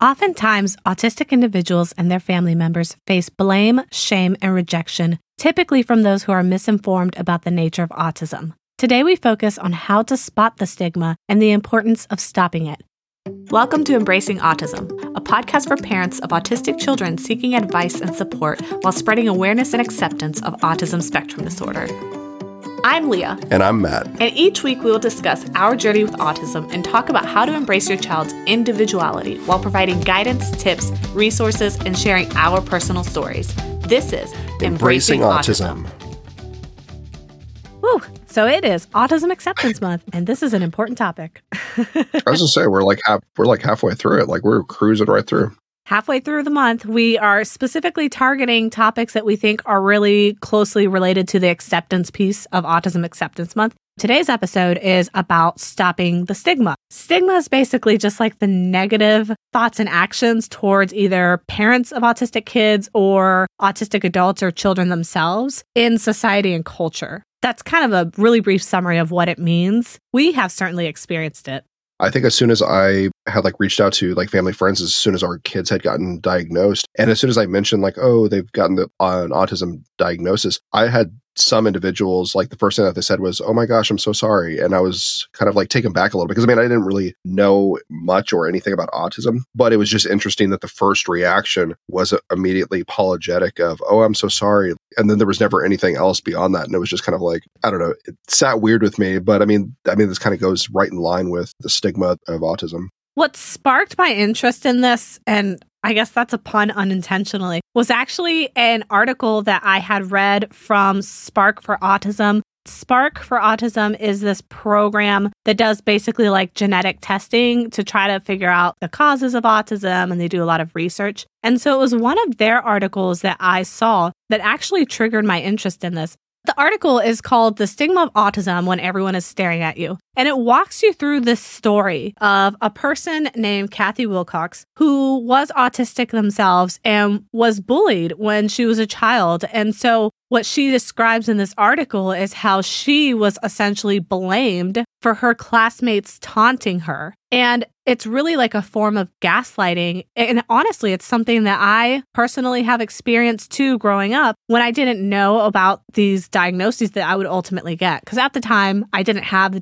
Oftentimes, autistic individuals and their family members face blame, shame, and rejection, typically from those who are misinformed about the nature of autism. Today, we focus on how to spot the stigma and the importance of stopping it. Welcome to Embracing Autism, a podcast for parents of autistic children seeking advice and support while spreading awareness and acceptance of autism spectrum disorder. I'm Leah. And I'm Matt. And each week we will discuss our journey with autism and talk about how to embrace your child's individuality while providing guidance, tips, resources, and sharing our personal stories. This is Embracing, Embracing Autism. autism. Woo! So it is Autism Acceptance Month, and this is an important topic. I was gonna say we're like half we're like halfway through it. Like we're cruising right through halfway through the month, we are specifically targeting topics that we think are really closely related to the acceptance piece of Autism Acceptance Month. Today's episode is about stopping the stigma. Stigma is basically just like the negative thoughts and actions towards either parents of autistic kids or autistic adults or children themselves in society and culture. That's kind of a really brief summary of what it means. We have certainly experienced it. I think as soon as I had like reached out to like family friends, as soon as our kids had gotten diagnosed, and as soon as I mentioned like, oh, they've gotten the, uh, an autism diagnosis, I had some individuals, like the first thing that they said was, Oh my gosh, I'm so sorry. And I was kind of like taken back a little because I mean, I didn't really know much or anything about autism, but it was just interesting that the first reaction was immediately apologetic of, Oh, I'm so sorry. And then there was never anything else beyond that. And it was just kind of like, I don't know, it sat weird with me. But I mean, I mean, this kind of goes right in line with the stigma of autism. What sparked my interest in this, and I guess that's a pun unintentionally, was actually an article that I had read from Spark for Autism. Spark for Autism is this program that does basically like genetic testing to try to figure out the causes of autism, and they do a lot of research. And so it was one of their articles that I saw that actually triggered my interest in this. The article is called The Stigma of Autism When Everyone is Staring at You. And it walks you through this story of a person named Kathy Wilcox who was autistic themselves and was bullied when she was a child. And so what she describes in this article is how she was essentially blamed for her classmates taunting her. And it's really like a form of gaslighting. And honestly, it's something that I personally have experienced too growing up when I didn't know about these diagnoses that I would ultimately get. Because at the time, I didn't have the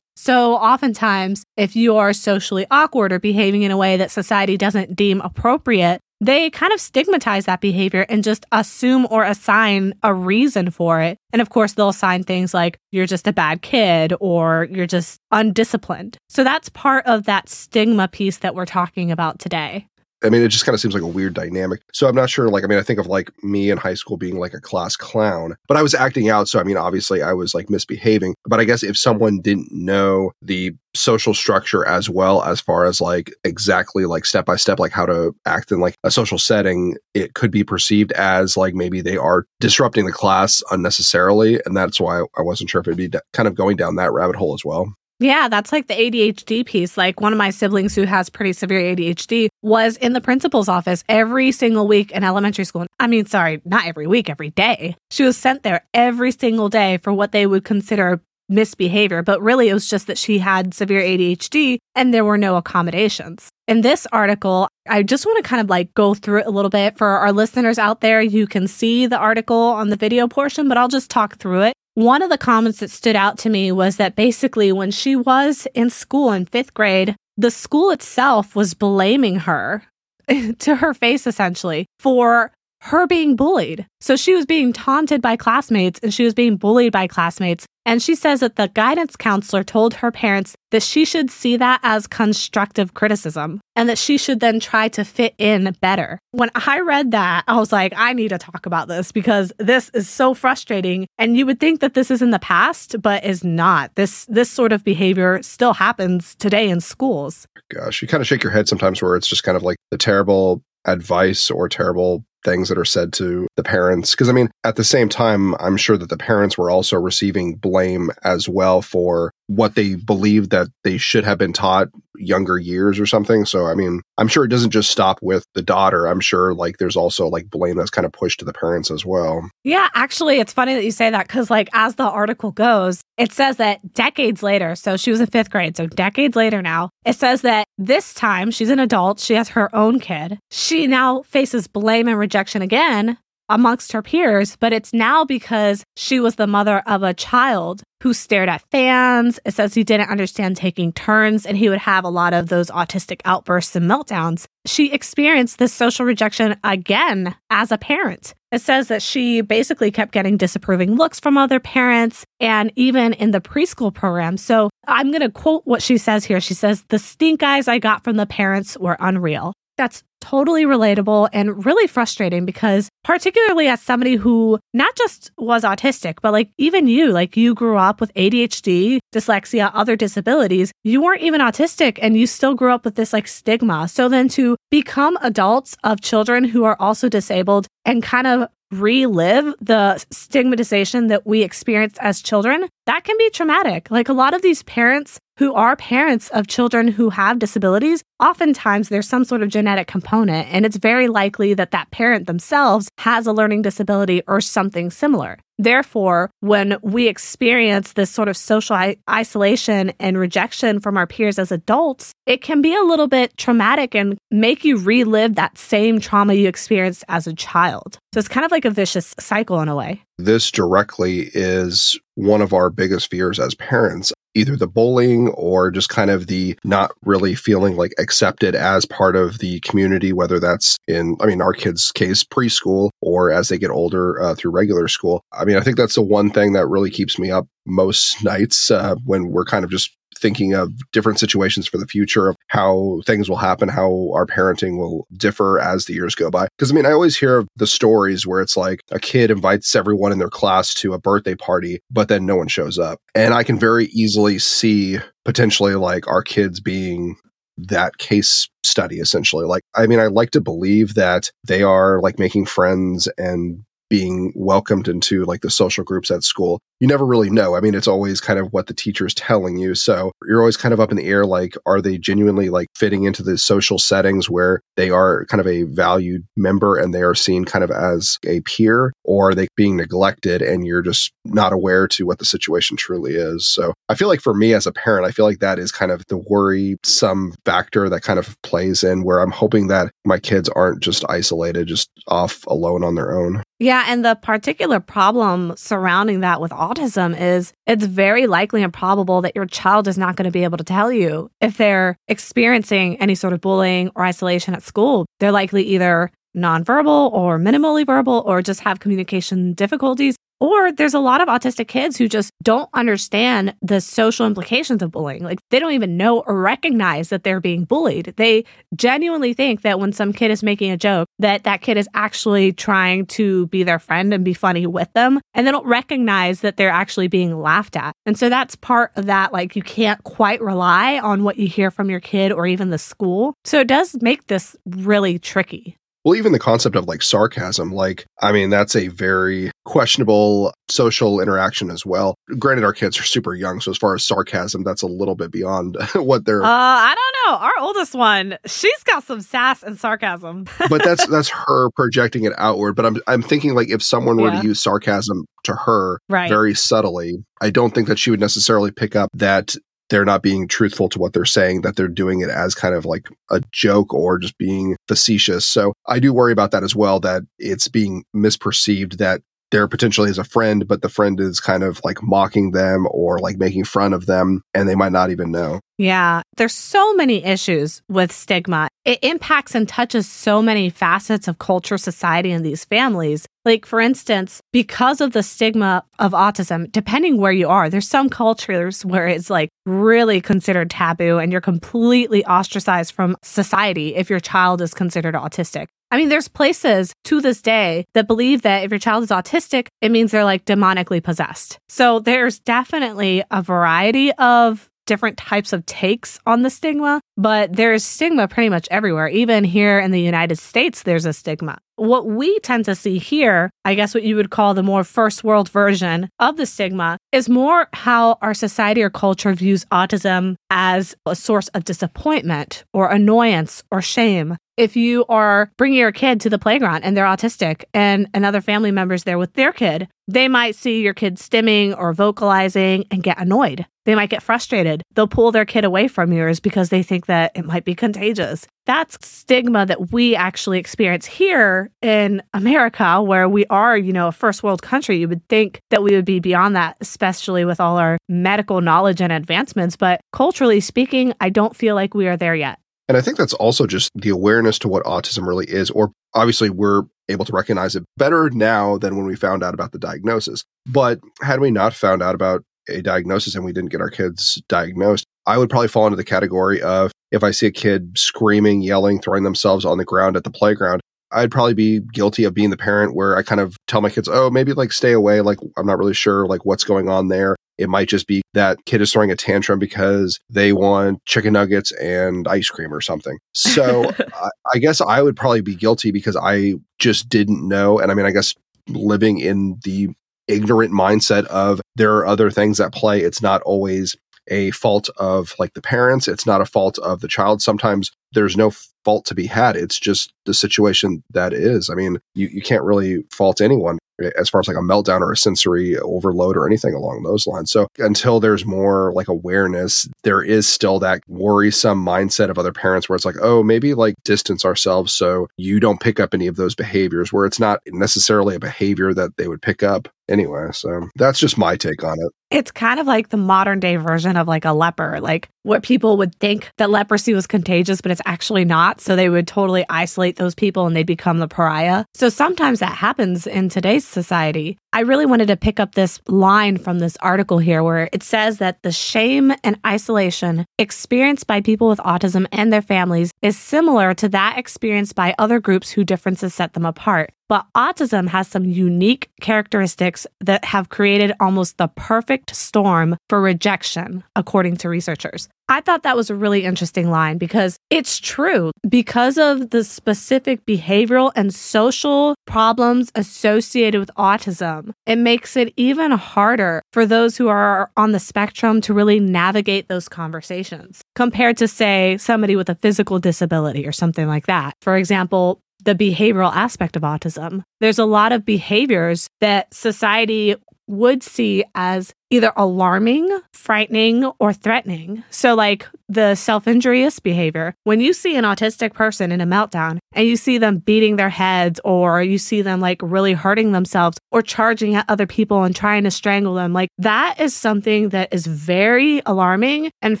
So oftentimes, if you are socially awkward or behaving in a way that society doesn't deem appropriate, they kind of stigmatize that behavior and just assume or assign a reason for it. And of course, they'll assign things like you're just a bad kid or you're just undisciplined. So that's part of that stigma piece that we're talking about today. I mean, it just kind of seems like a weird dynamic. So I'm not sure. Like, I mean, I think of like me in high school being like a class clown, but I was acting out. So, I mean, obviously I was like misbehaving. But I guess if someone didn't know the social structure as well, as far as like exactly like step by step, like how to act in like a social setting, it could be perceived as like maybe they are disrupting the class unnecessarily. And that's why I wasn't sure if it'd be kind of going down that rabbit hole as well. Yeah, that's like the ADHD piece. Like one of my siblings who has pretty severe ADHD was in the principal's office every single week in elementary school. I mean, sorry, not every week, every day. She was sent there every single day for what they would consider misbehavior, but really it was just that she had severe ADHD and there were no accommodations. In this article, I just want to kind of like go through it a little bit for our listeners out there. You can see the article on the video portion, but I'll just talk through it. One of the comments that stood out to me was that basically when she was in school in fifth grade, the school itself was blaming her to her face essentially for her being bullied. So she was being taunted by classmates and she was being bullied by classmates. And she says that the guidance counselor told her parents that she should see that as constructive criticism and that she should then try to fit in better. When I read that, I was like, I need to talk about this because this is so frustrating. And you would think that this is in the past, but is not. This this sort of behavior still happens today in schools. Gosh, you kind of shake your head sometimes where it's just kind of like the terrible advice or terrible things that are said to the parents. Because, I mean, at the same time, I'm sure that the parents were also receiving blame as well for what they believe that they should have been taught younger years or something. So, I mean, I'm sure it doesn't just stop with the daughter. I'm sure like there's also like blame that's kind of pushed to the parents as well. Yeah, actually, it's funny that you say that because, like, as the article goes, it says that decades later, so she was in fifth grade, so decades later now, it says that this time she's an adult, she has her own kid. She now faces blame and rejection again amongst her peers, but it's now because she was the mother of a child who stared at fans. It says he didn't understand taking turns and he would have a lot of those autistic outbursts and meltdowns. She experienced this social rejection again as a parent. It says that she basically kept getting disapproving looks from other parents and even in the preschool program. So I'm going to quote what she says here. She says, The stink eyes I got from the parents were unreal. That's totally relatable and really frustrating because, particularly as somebody who not just was autistic, but like even you, like you grew up with ADHD, dyslexia, other disabilities, you weren't even autistic and you still grew up with this like stigma. So then to become adults of children who are also disabled and kind of relive the stigmatization that we experienced as children, that can be traumatic. Like a lot of these parents who are parents of children who have disabilities, oftentimes there's some sort of genetic component, and it's very likely that that parent themselves has a learning disability or something similar. Therefore, when we experience this sort of social I- isolation and rejection from our peers as adults, it can be a little bit traumatic and make you relive that same trauma you experienced as a child. So it's kind of like a vicious cycle in a way. This directly is one of our biggest fears as parents either the bullying or just kind of the not really feeling like accepted as part of the community, whether that's in, I mean, our kids' case, preschool or as they get older uh, through regular school. I mean, I think that's the one thing that really keeps me up most nights uh, when we're kind of just thinking of different situations for the future of how things will happen, how our parenting will differ as the years go by. Because I mean, I always hear the stories where it's like a kid invites everyone in their class to a birthday party, but then no one shows up. And I can very easily see potentially like our kids being that case study essentially. Like, I mean, I like to believe that they are like making friends and being welcomed into like the social groups at school. You never really know. I mean, it's always kind of what the teacher is telling you. So you're always kind of up in the air like, are they genuinely like fitting into the social settings where they are kind of a valued member and they are seen kind of as a peer, or are they being neglected and you're just not aware to what the situation truly is? So I feel like for me as a parent, I feel like that is kind of the worrisome factor that kind of plays in where I'm hoping that my kids aren't just isolated, just off alone on their own. Yeah, and the particular problem surrounding that with autism is it's very likely and probable that your child is not going to be able to tell you if they're experiencing any sort of bullying or isolation at school. They're likely either nonverbal or minimally verbal or just have communication difficulties or there's a lot of autistic kids who just don't understand the social implications of bullying. Like they don't even know or recognize that they're being bullied. They genuinely think that when some kid is making a joke, that that kid is actually trying to be their friend and be funny with them. And they don't recognize that they're actually being laughed at. And so that's part of that. Like you can't quite rely on what you hear from your kid or even the school. So it does make this really tricky. Well, even the concept of like sarcasm, like, I mean, that's a very questionable social interaction as well. Granted, our kids are super young. So as far as sarcasm, that's a little bit beyond what they're. Uh, I don't know. Our oldest one, she's got some sass and sarcasm. but that's, that's her projecting it outward. But I'm, I'm thinking like if someone were yeah. to use sarcasm to her right. very subtly, I don't think that she would necessarily pick up that they're not being truthful to what they're saying, that they're doing it as kind of like a joke or just being facetious. So I do worry about that as well, that it's being misperceived that they're potentially is a friend, but the friend is kind of like mocking them or like making fun of them, and they might not even know. Yeah, there's so many issues with stigma. It impacts and touches so many facets of culture, society, and these families. Like, for instance, because of the stigma of autism, depending where you are, there's some cultures where it's like really considered taboo and you're completely ostracized from society if your child is considered autistic. I mean, there's places to this day that believe that if your child is autistic, it means they're like demonically possessed. So there's definitely a variety of different types of takes on the stigma, but there's stigma pretty much everywhere. Even here in the United States, there's a stigma. What we tend to see here, I guess what you would call the more first world version of the stigma, is more how our society or culture views autism as a source of disappointment or annoyance or shame. If you are bringing your kid to the playground and they're autistic and another family member's there with their kid, they might see your kid stimming or vocalizing and get annoyed. They might get frustrated. They'll pull their kid away from yours because they think that it might be contagious. That's stigma that we actually experience here in America, where we are, you know, a first world country. You would think that we would be beyond that, especially with all our medical knowledge and advancements. But culturally speaking, I don't feel like we are there yet. And I think that's also just the awareness to what autism really is, or obviously we're able to recognize it better now than when we found out about the diagnosis. But had we not found out about a diagnosis and we didn't get our kids diagnosed, I would probably fall into the category of if I see a kid screaming, yelling, throwing themselves on the ground at the playground, I'd probably be guilty of being the parent where I kind of tell my kids, oh, maybe like stay away. Like, I'm not really sure like what's going on there. It might just be that kid is throwing a tantrum because they want chicken nuggets and ice cream or something. So I, I guess I would probably be guilty because I just didn't know. And I mean, I guess living in the ignorant mindset of there are other things at play. It's not always a fault of like the parents. It's not a fault of the child. Sometimes there's no fault to be had. It's just the situation that is. I mean, you, you can't really fault anyone as far as like a meltdown or a sensory overload or anything along those lines. So until there's more like awareness, there is still that worrisome mindset of other parents where it's like, oh, maybe like distance ourselves so you don't pick up any of those behaviors where it's not necessarily a behavior that they would pick up anyway. So that's just my take on it. It's kind of like the modern day version of like a leper, like what people would think that leprosy was contagious, but it's actually not. So they would totally isolate those people and they become the pariah. So sometimes that happens in today's society. I really wanted to pick up this line from this article here where it says that the shame and isolation experienced by people with autism and their families is similar to that experienced by other groups whose differences set them apart. But autism has some unique characteristics that have created almost the perfect storm for rejection, according to researchers. I thought that was a really interesting line because it's true. Because of the specific behavioral and social problems associated with autism, it makes it even harder for those who are on the spectrum to really navigate those conversations compared to, say, somebody with a physical disability or something like that. For example, the behavioral aspect of autism. There's a lot of behaviors that society would see as either alarming, frightening, or threatening. So, like the self injurious behavior, when you see an autistic person in a meltdown and you see them beating their heads, or you see them like really hurting themselves, or charging at other people and trying to strangle them, like that is something that is very alarming and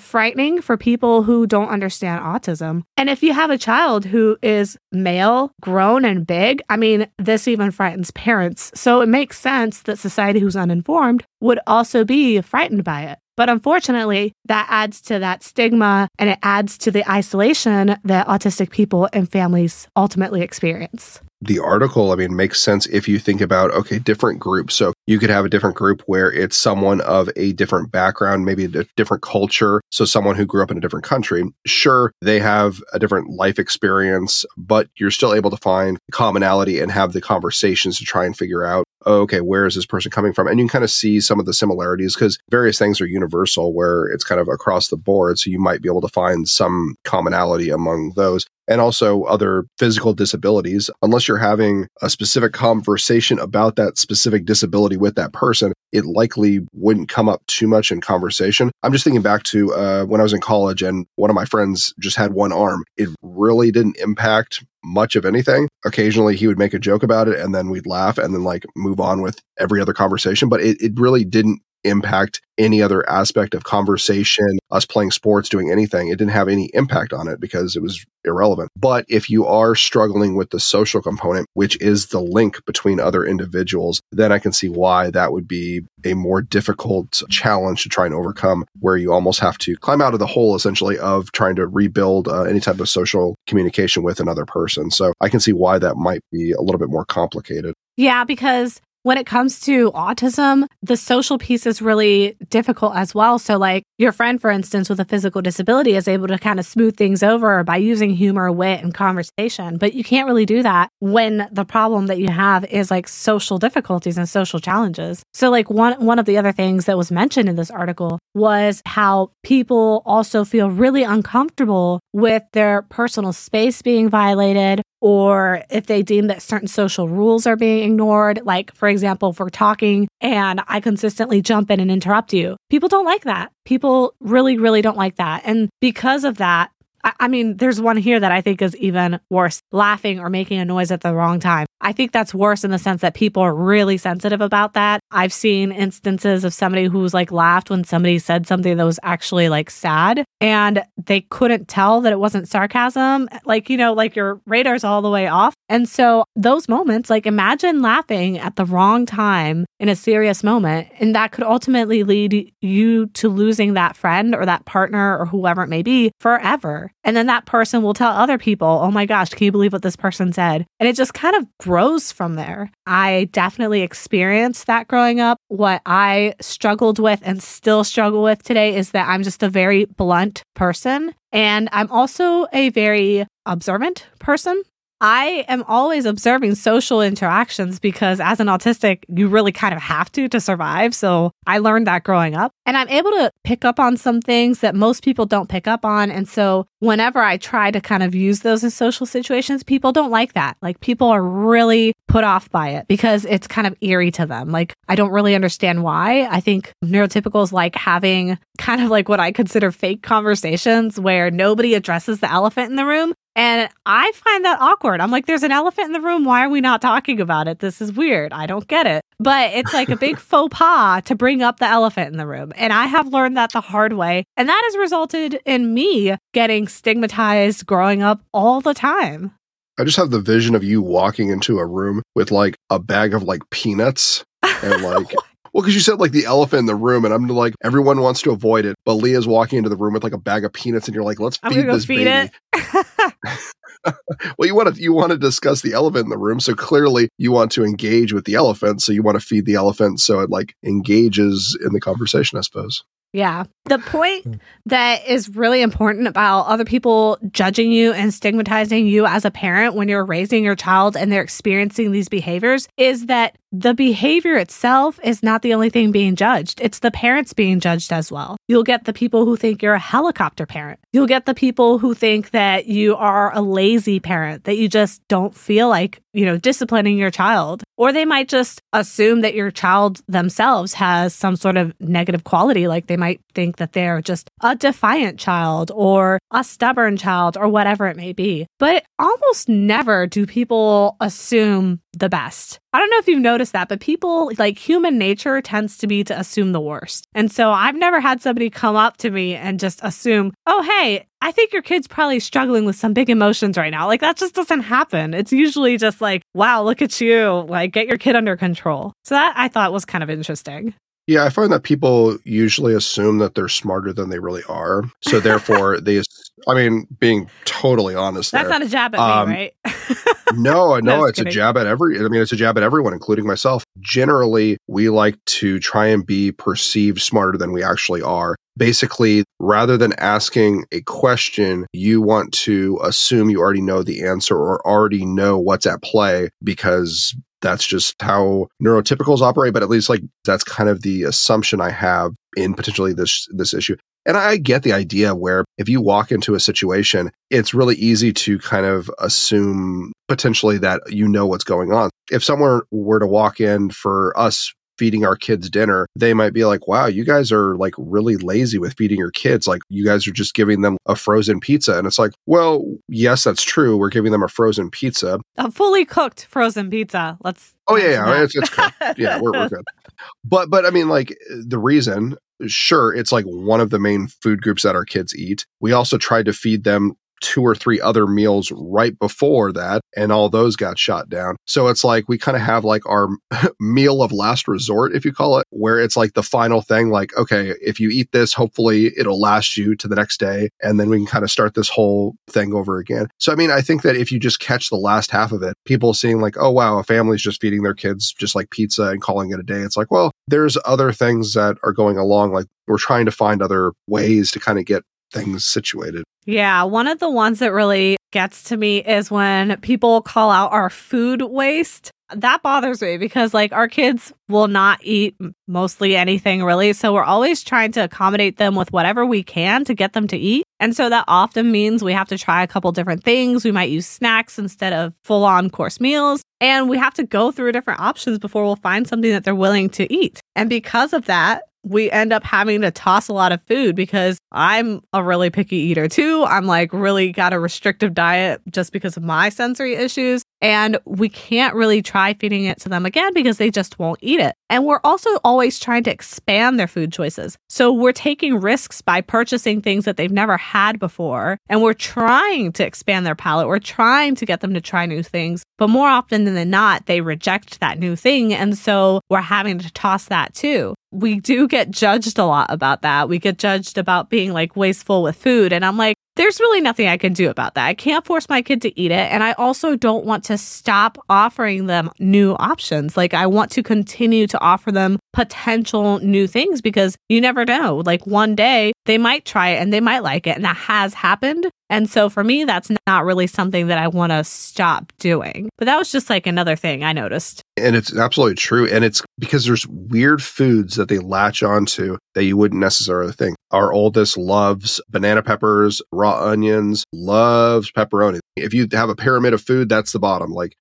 frightening for people who don't understand autism. And if you have a child who is male, grown, and big, I mean, this even frightens parents. So, it makes sense that society who's uninformed would also be frightened by it. But unfortunately, that adds to that stigma and it adds to the isolation that autistic people and families ultimately experience the article, I mean, makes sense if you think about, okay, different groups. So you could have a different group where it's someone of a different background, maybe a different culture. So someone who grew up in a different country. Sure, they have a different life experience, but you're still able to find commonality and have the conversations to try and figure out, okay, where is this person coming from? And you can kind of see some of the similarities because various things are universal where it's kind of across the board. So you might be able to find some commonality among those and also other physical disabilities. Unless you're having a specific conversation about that specific disability with that person, it likely wouldn't come up too much in conversation. I'm just thinking back to uh, when I was in college and one of my friends just had one arm. It really didn't impact much of anything. Occasionally he would make a joke about it and then we'd laugh and then like move on with every other conversation. But it, it really didn't impact any other aspect of conversation, us playing sports, doing anything. It didn't have any impact on it because it was irrelevant. But if you are struggling with the social component, which is the link between other individuals, then I can see why that would be a more difficult challenge to try and overcome, where you almost have to climb out of the hole essentially of trying to rebuild uh, any type of social communication with another person. So I can see why that might be a little bit more complicated. Yeah, because when it comes to autism, the social piece is really difficult as well. So, like your friend, for instance, with a physical disability is able to kind of smooth things over by using humor, wit, and conversation. But you can't really do that when the problem that you have is like social difficulties and social challenges. So, like one one of the other things that was mentioned in this article was how people also feel really uncomfortable with their personal space being violated or if they deem that certain social rules are being ignored. Like, for example, if we're talking and I consistently jump in and interrupt you, people don't like that. People really, really don't like that. And because of that, I, mean, there's one here that I think is even worse laughing or making a noise at the wrong time. I think that's worse in the sense that people are really sensitive about that. I've seen instances of somebody who's like laughed when somebody said something that was actually like sad and they couldn't tell that it wasn't sarcasm. Like, you know, like your radar's all the way off. And so those moments, like imagine laughing at the wrong time in a serious moment, and that could ultimately lead you to losing that friend or that partner or whoever it may be forever. And then that person will tell other people, oh my gosh, can you believe what this person said? And it just kind of grows from there. I definitely experienced that growing up. What I struggled with and still struggle with today is that I'm just a very blunt person. And I'm also a very observant person. I am always observing social interactions because as an autistic, you really kind of have to to survive. So I learned that growing up. And I'm able to pick up on some things that most people don't pick up on. And so whenever I try to kind of use those in social situations, people don't like that. Like people are really put off by it because it's kind of eerie to them. Like I don't really understand why. I think neurotypicals like having kind of like what I consider fake conversations where nobody addresses the elephant in the room and I find that awkward. I'm like, there's an elephant in the room. Why are we not talking about it? This is weird. I don't get it. But it's like a big faux pas to bring up the elephant in the room. And I have learned that the hard way. And that has resulted in me getting stigmatized growing up all the time. I just have the vision of you walking into a room with like a bag of like peanuts and like Well, because you said like the elephant in the room, and I'm like, everyone wants to avoid it. But Leah's walking into the room with like a bag of peanuts, and you're like, let's feed this feed baby. well, you want to you want to discuss the elephant in the room, so clearly you want to engage with the elephant. So you want to feed the elephant, so it like engages in the conversation, I suppose. Yeah. The point hmm. that is really important about other people judging you and stigmatizing you as a parent when you're raising your child and they're experiencing these behaviors is that the behavior itself is not the only thing being judged. It's the parents being judged as well. You'll get the people who think you're a helicopter parent. You'll get the people who think that you are a lazy parent, that you just don't feel like, you know, disciplining your child. Or they might just assume that your child themselves has some sort of negative quality. Like they might think that they're just a defiant child or a stubborn child or whatever it may be. But almost never do people assume the best. I don't know if you've noticed that, but people like human nature tends to be to assume the worst. And so I've never had somebody come up to me and just assume, oh, hey, I think your kid's probably struggling with some big emotions right now. Like that just doesn't happen. It's usually just like, wow, look at you. Like get your kid under control. So that I thought was kind of interesting. Yeah, I find that people usually assume that they're smarter than they really are. So therefore, they, I mean, being totally honest, that's there, not a jab at um, me, right? no, no, it's kidding. a jab at every. I mean, it's a jab at everyone, including myself. Generally, we like to try and be perceived smarter than we actually are. Basically, rather than asking a question, you want to assume you already know the answer or already know what's at play because that's just how neurotypicals operate but at least like that's kind of the assumption i have in potentially this this issue and I get the idea where if you walk into a situation, it's really easy to kind of assume potentially that you know what's going on. If someone were to walk in for us feeding our kids dinner, they might be like, wow, you guys are like really lazy with feeding your kids. Like, you guys are just giving them a frozen pizza. And it's like, well, yes, that's true. We're giving them a frozen pizza, a fully cooked frozen pizza. Let's. Oh, yeah, yeah. It's, it's cooked. yeah, we're, we're good. But, but I mean, like, the reason, sure, it's like one of the main food groups that our kids eat. We also tried to feed them two or three other meals right before that, and all those got shot down. So it's like we kind of have like our meal of last resort, if you call it, where it's like the final thing. Like, okay, if you eat this, hopefully it'll last you to the next day, and then we can kind of start this whole thing over again. So, I mean, I think that if you just catch the last half of it, people seeing like, oh, wow, a family's just feeding their kids just like pizza and calling it a day. It's like, well, there's other things that are going along. Like, we're trying to find other ways to kind of get things situated. Yeah, one of the ones that really gets to me is when people call out our food waste. That bothers me because, like, our kids will not eat mostly anything really. So, we're always trying to accommodate them with whatever we can to get them to eat. And so, that often means we have to try a couple different things. We might use snacks instead of full on course meals. And we have to go through different options before we'll find something that they're willing to eat. And because of that, we end up having to toss a lot of food because I'm a really picky eater too. I'm like really got a restrictive diet just because of my sensory issues. And we can't really try feeding it to them again because they just won't eat it. And we're also always trying to expand their food choices. So we're taking risks by purchasing things that they've never had before. And we're trying to expand their palate. We're trying to get them to try new things. But more often than not, they reject that new thing. And so we're having to toss that too we do get judged a lot about that. We get judged about being like wasteful with food. And I'm like, there's really nothing I can do about that. I can't force my kid to eat it. And I also don't want to stop offering them new options. Like, I want to continue to offer them potential new things because you never know. Like, one day they might try it and they might like it. And that has happened. And so for me, that's not really something that I want to stop doing. But that was just like another thing I noticed. And it's absolutely true. And it's because there's weird foods that they latch onto that you wouldn't necessarily think. Our oldest loves banana peppers, raw onions, loves pepperoni. If you have a pyramid of food, that's the bottom. Like,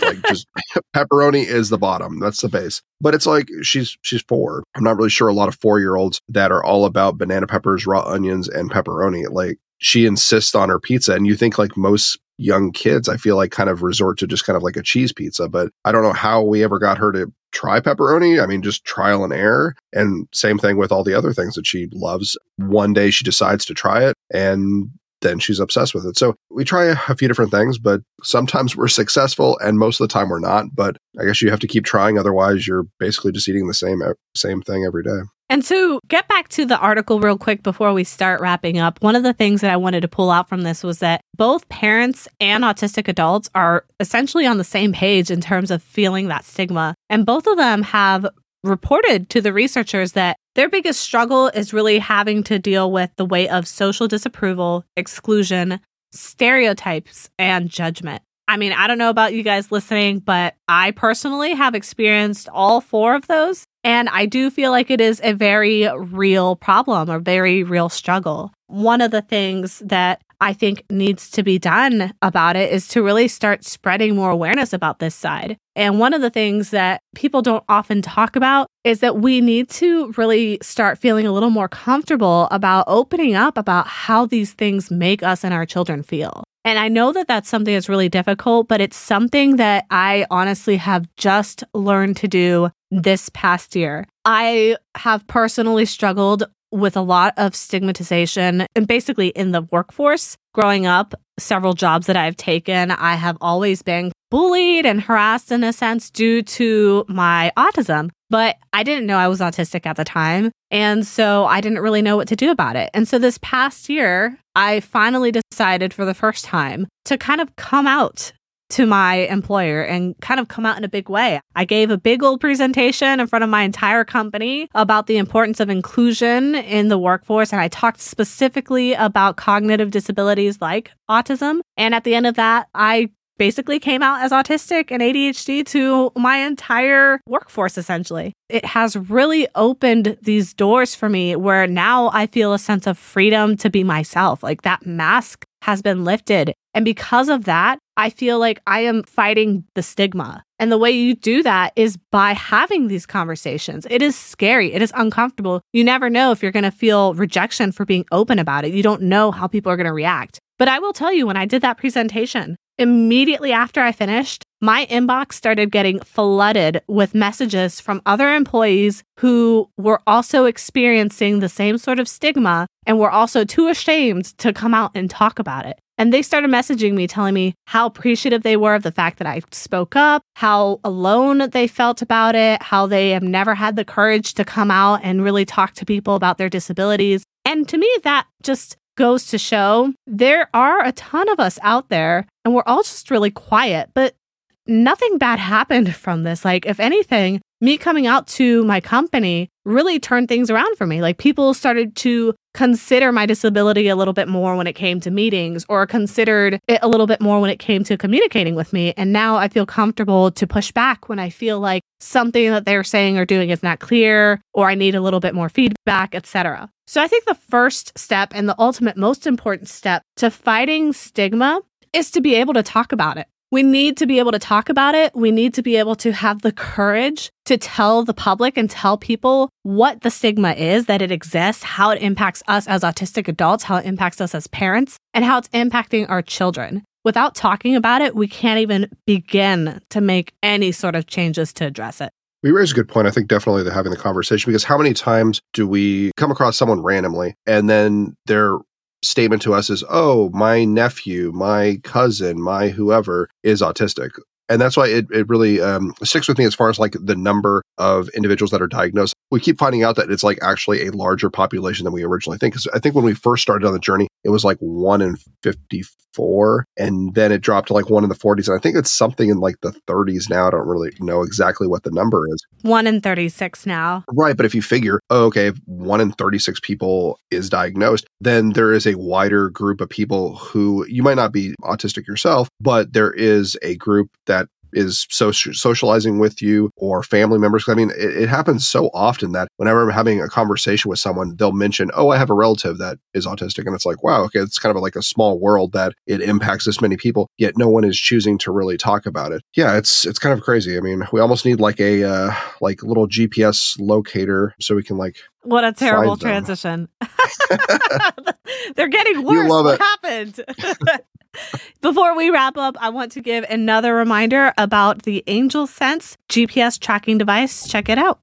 like just pepperoni is the bottom. That's the base. But it's like she's she's four. I'm not really sure a lot of four year olds that are all about banana peppers, raw onions, and pepperoni. Like she insists on her pizza. And you think like most young kids, I feel like kind of resort to just kind of like a cheese pizza. But I don't know how we ever got her to try pepperoni. I mean, just trial and error. And same thing with all the other things that she loves. One day she decides to try it and then she's obsessed with it. So we try a few different things, but sometimes we're successful and most of the time we're not. But I guess you have to keep trying. Otherwise, you're basically just eating the same, same thing every day. And to get back to the article real quick before we start wrapping up, one of the things that I wanted to pull out from this was that both parents and autistic adults are essentially on the same page in terms of feeling that stigma. And both of them have reported to the researchers that their biggest struggle is really having to deal with the weight of social disapproval, exclusion, stereotypes, and judgment. I mean, I don't know about you guys listening, but I personally have experienced all four of those. And I do feel like it is a very real problem a very real struggle. One of the things that I think needs to be done about it is to really start spreading more awareness about this side. And one of the things that people don't often talk about is that we need to really start feeling a little more comfortable about opening up about how these things make us and our children feel. And I know that that's something that's really difficult, but it's something that I honestly have just learned to do this past year. I have personally struggled with a lot of stigmatization and basically in the workforce. Growing up, several jobs that I've taken, I have always been bullied and harassed in a sense due to my autism. But I didn't know I was autistic at the time. And so I didn't really know what to do about it. And so this past year, I finally decided for the first time to kind of come out to my employer and kind of come out in a big way. I gave a big old presentation in front of my entire company about the importance of inclusion in the workforce. And I talked specifically about cognitive disabilities like autism. And at the end of that, I basically came out as autistic and ADHD to my entire workforce, essentially. It has really opened these doors for me where now I feel a sense of freedom to be myself. Like that mask has been lifted. And because of that, I feel like I am fighting the stigma. And the way you do that is by having these conversations. It is scary. It is uncomfortable. You never know if you're going to feel rejection for being open about it. You don't know how people are going to react. But I will tell you, when I did that presentation, Immediately after I finished, my inbox started getting flooded with messages from other employees who were also experiencing the same sort of stigma and were also too ashamed to come out and talk about it. And they started messaging me, telling me how appreciative they were of the fact that I spoke up, how alone they felt about it, how they have never had the courage to come out and really talk to people about their disabilities. And to me, that just goes to show there are a ton of us out there and we're all just really quiet, but nothing bad happened from this. Like, if anything, me coming out to my company really turned things around for me. Like, people started to consider my disability a little bit more when it came to meetings or considered it a little bit more when it came to communicating with me. And now I feel comfortable to push back when I feel like something that they're saying or doing is not clear or I need a little bit more feedback, etc. So I think the first step and the ultimate most important step to fighting stigma is to be able to talk about it. We need to be able to talk about it. We need to be able to have the courage to tell the public and tell people what the stigma is, that it exists, how it impacts us as autistic adults, how it impacts us as parents, and how it's impacting our children. Without talking about it, we can't even begin to make any sort of changes to address it. We raise a good point. I think definitely the having the conversation because how many times do we come across someone randomly and then they're statement to us is, oh, my nephew, my cousin, my whoever is autistic. And that's why it, it really um, sticks with me as far as like the number of individuals that are diagnosed. We keep finding out that it's like actually a larger population than we originally think. Because I think when we first started on the journey, it was like one in 54, and then it dropped to like one in the 40s. And I think it's something in like the 30s now. I don't really know exactly what the number is. One in 36 now. Right. But if you figure, oh, okay, one in 36 people is diagnosed, then there is a wider group of people who you might not be autistic yourself, but there is a group that is so socializing with you or family members. I mean, it, it, happens so often that whenever I'm having a conversation with someone, they'll mention, "Oh, I have a relative that is autistic," and it's like, wow, okay, it's kind of like a small world that it impacts this many people, yet no one is choosing to really talk about it. Yeah, it's it's kind of crazy. I mean, we almost need like a uh, like little GPS locator so we can like. What a terrible transition. They're getting worse. what happened? Before we wrap up, I want to give another reminder about the AngelSense GPS tracking device. Check it out.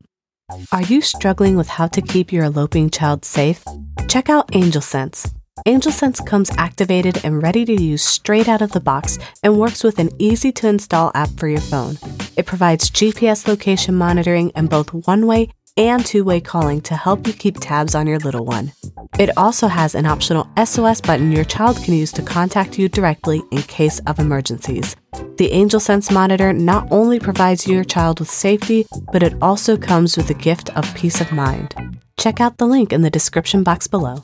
Are you struggling with how to keep your eloping child safe? Check out AngelSense. Angel Sense comes activated and ready to use straight out of the box and works with an easy to install app for your phone. It provides GPS location monitoring and both one way and two way calling to help you keep tabs on your little one. It also has an optional SOS button your child can use to contact you directly in case of emergencies. The AngelSense monitor not only provides your child with safety, but it also comes with the gift of peace of mind. Check out the link in the description box below.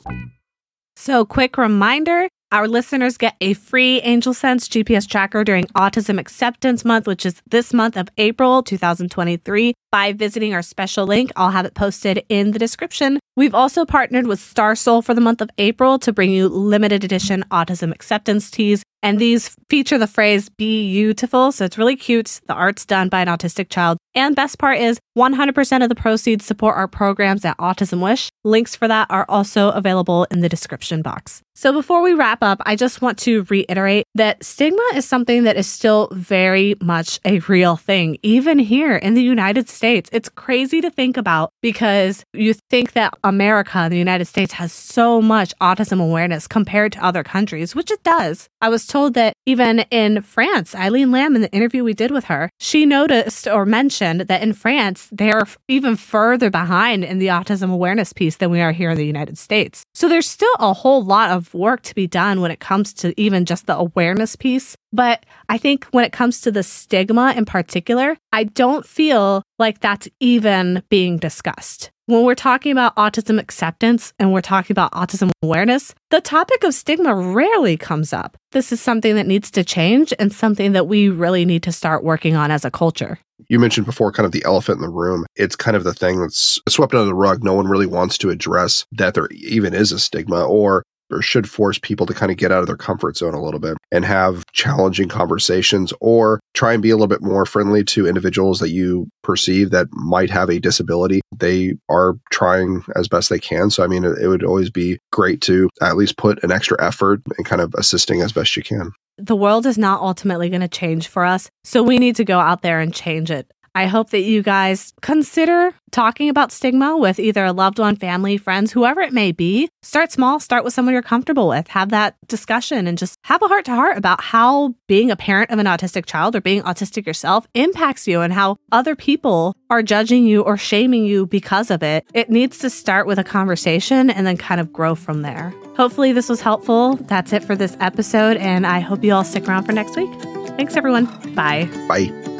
So, quick reminder our listeners get a free AngelSense GPS tracker during Autism Acceptance Month, which is this month of April 2023, by visiting our special link. I'll have it posted in the description. We've also partnered with Starsoul for the month of April to bring you limited edition autism acceptance tees. And these feature the phrase be beautiful. So it's really cute. The art's done by an autistic child. And best part is 100% of the proceeds support our programs at AutismWish. Links for that are also available in the description box. So before we wrap up, I just want to reiterate that stigma is something that is still very much a real thing, even here in the United States. It's crazy to think about because you think that America, the United States, has so much autism awareness compared to other countries, which it does. I was told that even in France, Eileen Lamb, in the interview we did with her, she noticed or mentioned that in France, they're even further behind in the autism awareness piece than we are here in the United States. So there's still a whole lot of work to be done when it comes to even just the awareness piece. But I think when it comes to the stigma in particular, I don't feel like that's even being discussed. When we're talking about autism acceptance and we're talking about autism awareness, the topic of stigma rarely comes up. This is something that needs to change and something that we really need to start working on as a culture. You mentioned before kind of the elephant in the room. It's kind of the thing that's swept under the rug. No one really wants to address that there even is a stigma or or should force people to kind of get out of their comfort zone a little bit and have challenging conversations or try and be a little bit more friendly to individuals that you perceive that might have a disability. They are trying as best they can. So, I mean, it, would always be great to at least put an extra effort and kind of assisting as best you can. The world is not ultimately going to change for us. So, we need to go out there and change it. I hope that you guys consider talking about stigma with either a loved one, family, friends, whoever it may be. Start small, start with someone you're comfortable with. Have that discussion and just have a heart to heart about how being a parent of an autistic child or being autistic yourself impacts you and how other people are judging you or shaming you because of it. It needs to start with a conversation and then kind of grow from there. Hopefully, this was helpful. That's it for this episode, and I hope you all stick around for next week. Thanks, everyone. Bye. Bye.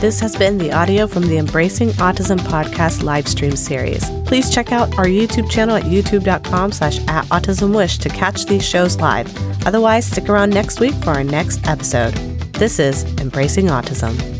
This has been the audio from the Embracing Autism podcast live stream series. Please check out our YouTube channel at youtube.com slash at autismwish to catch these shows live. Otherwise, stick around next week for our next episode. This is Embracing Autism.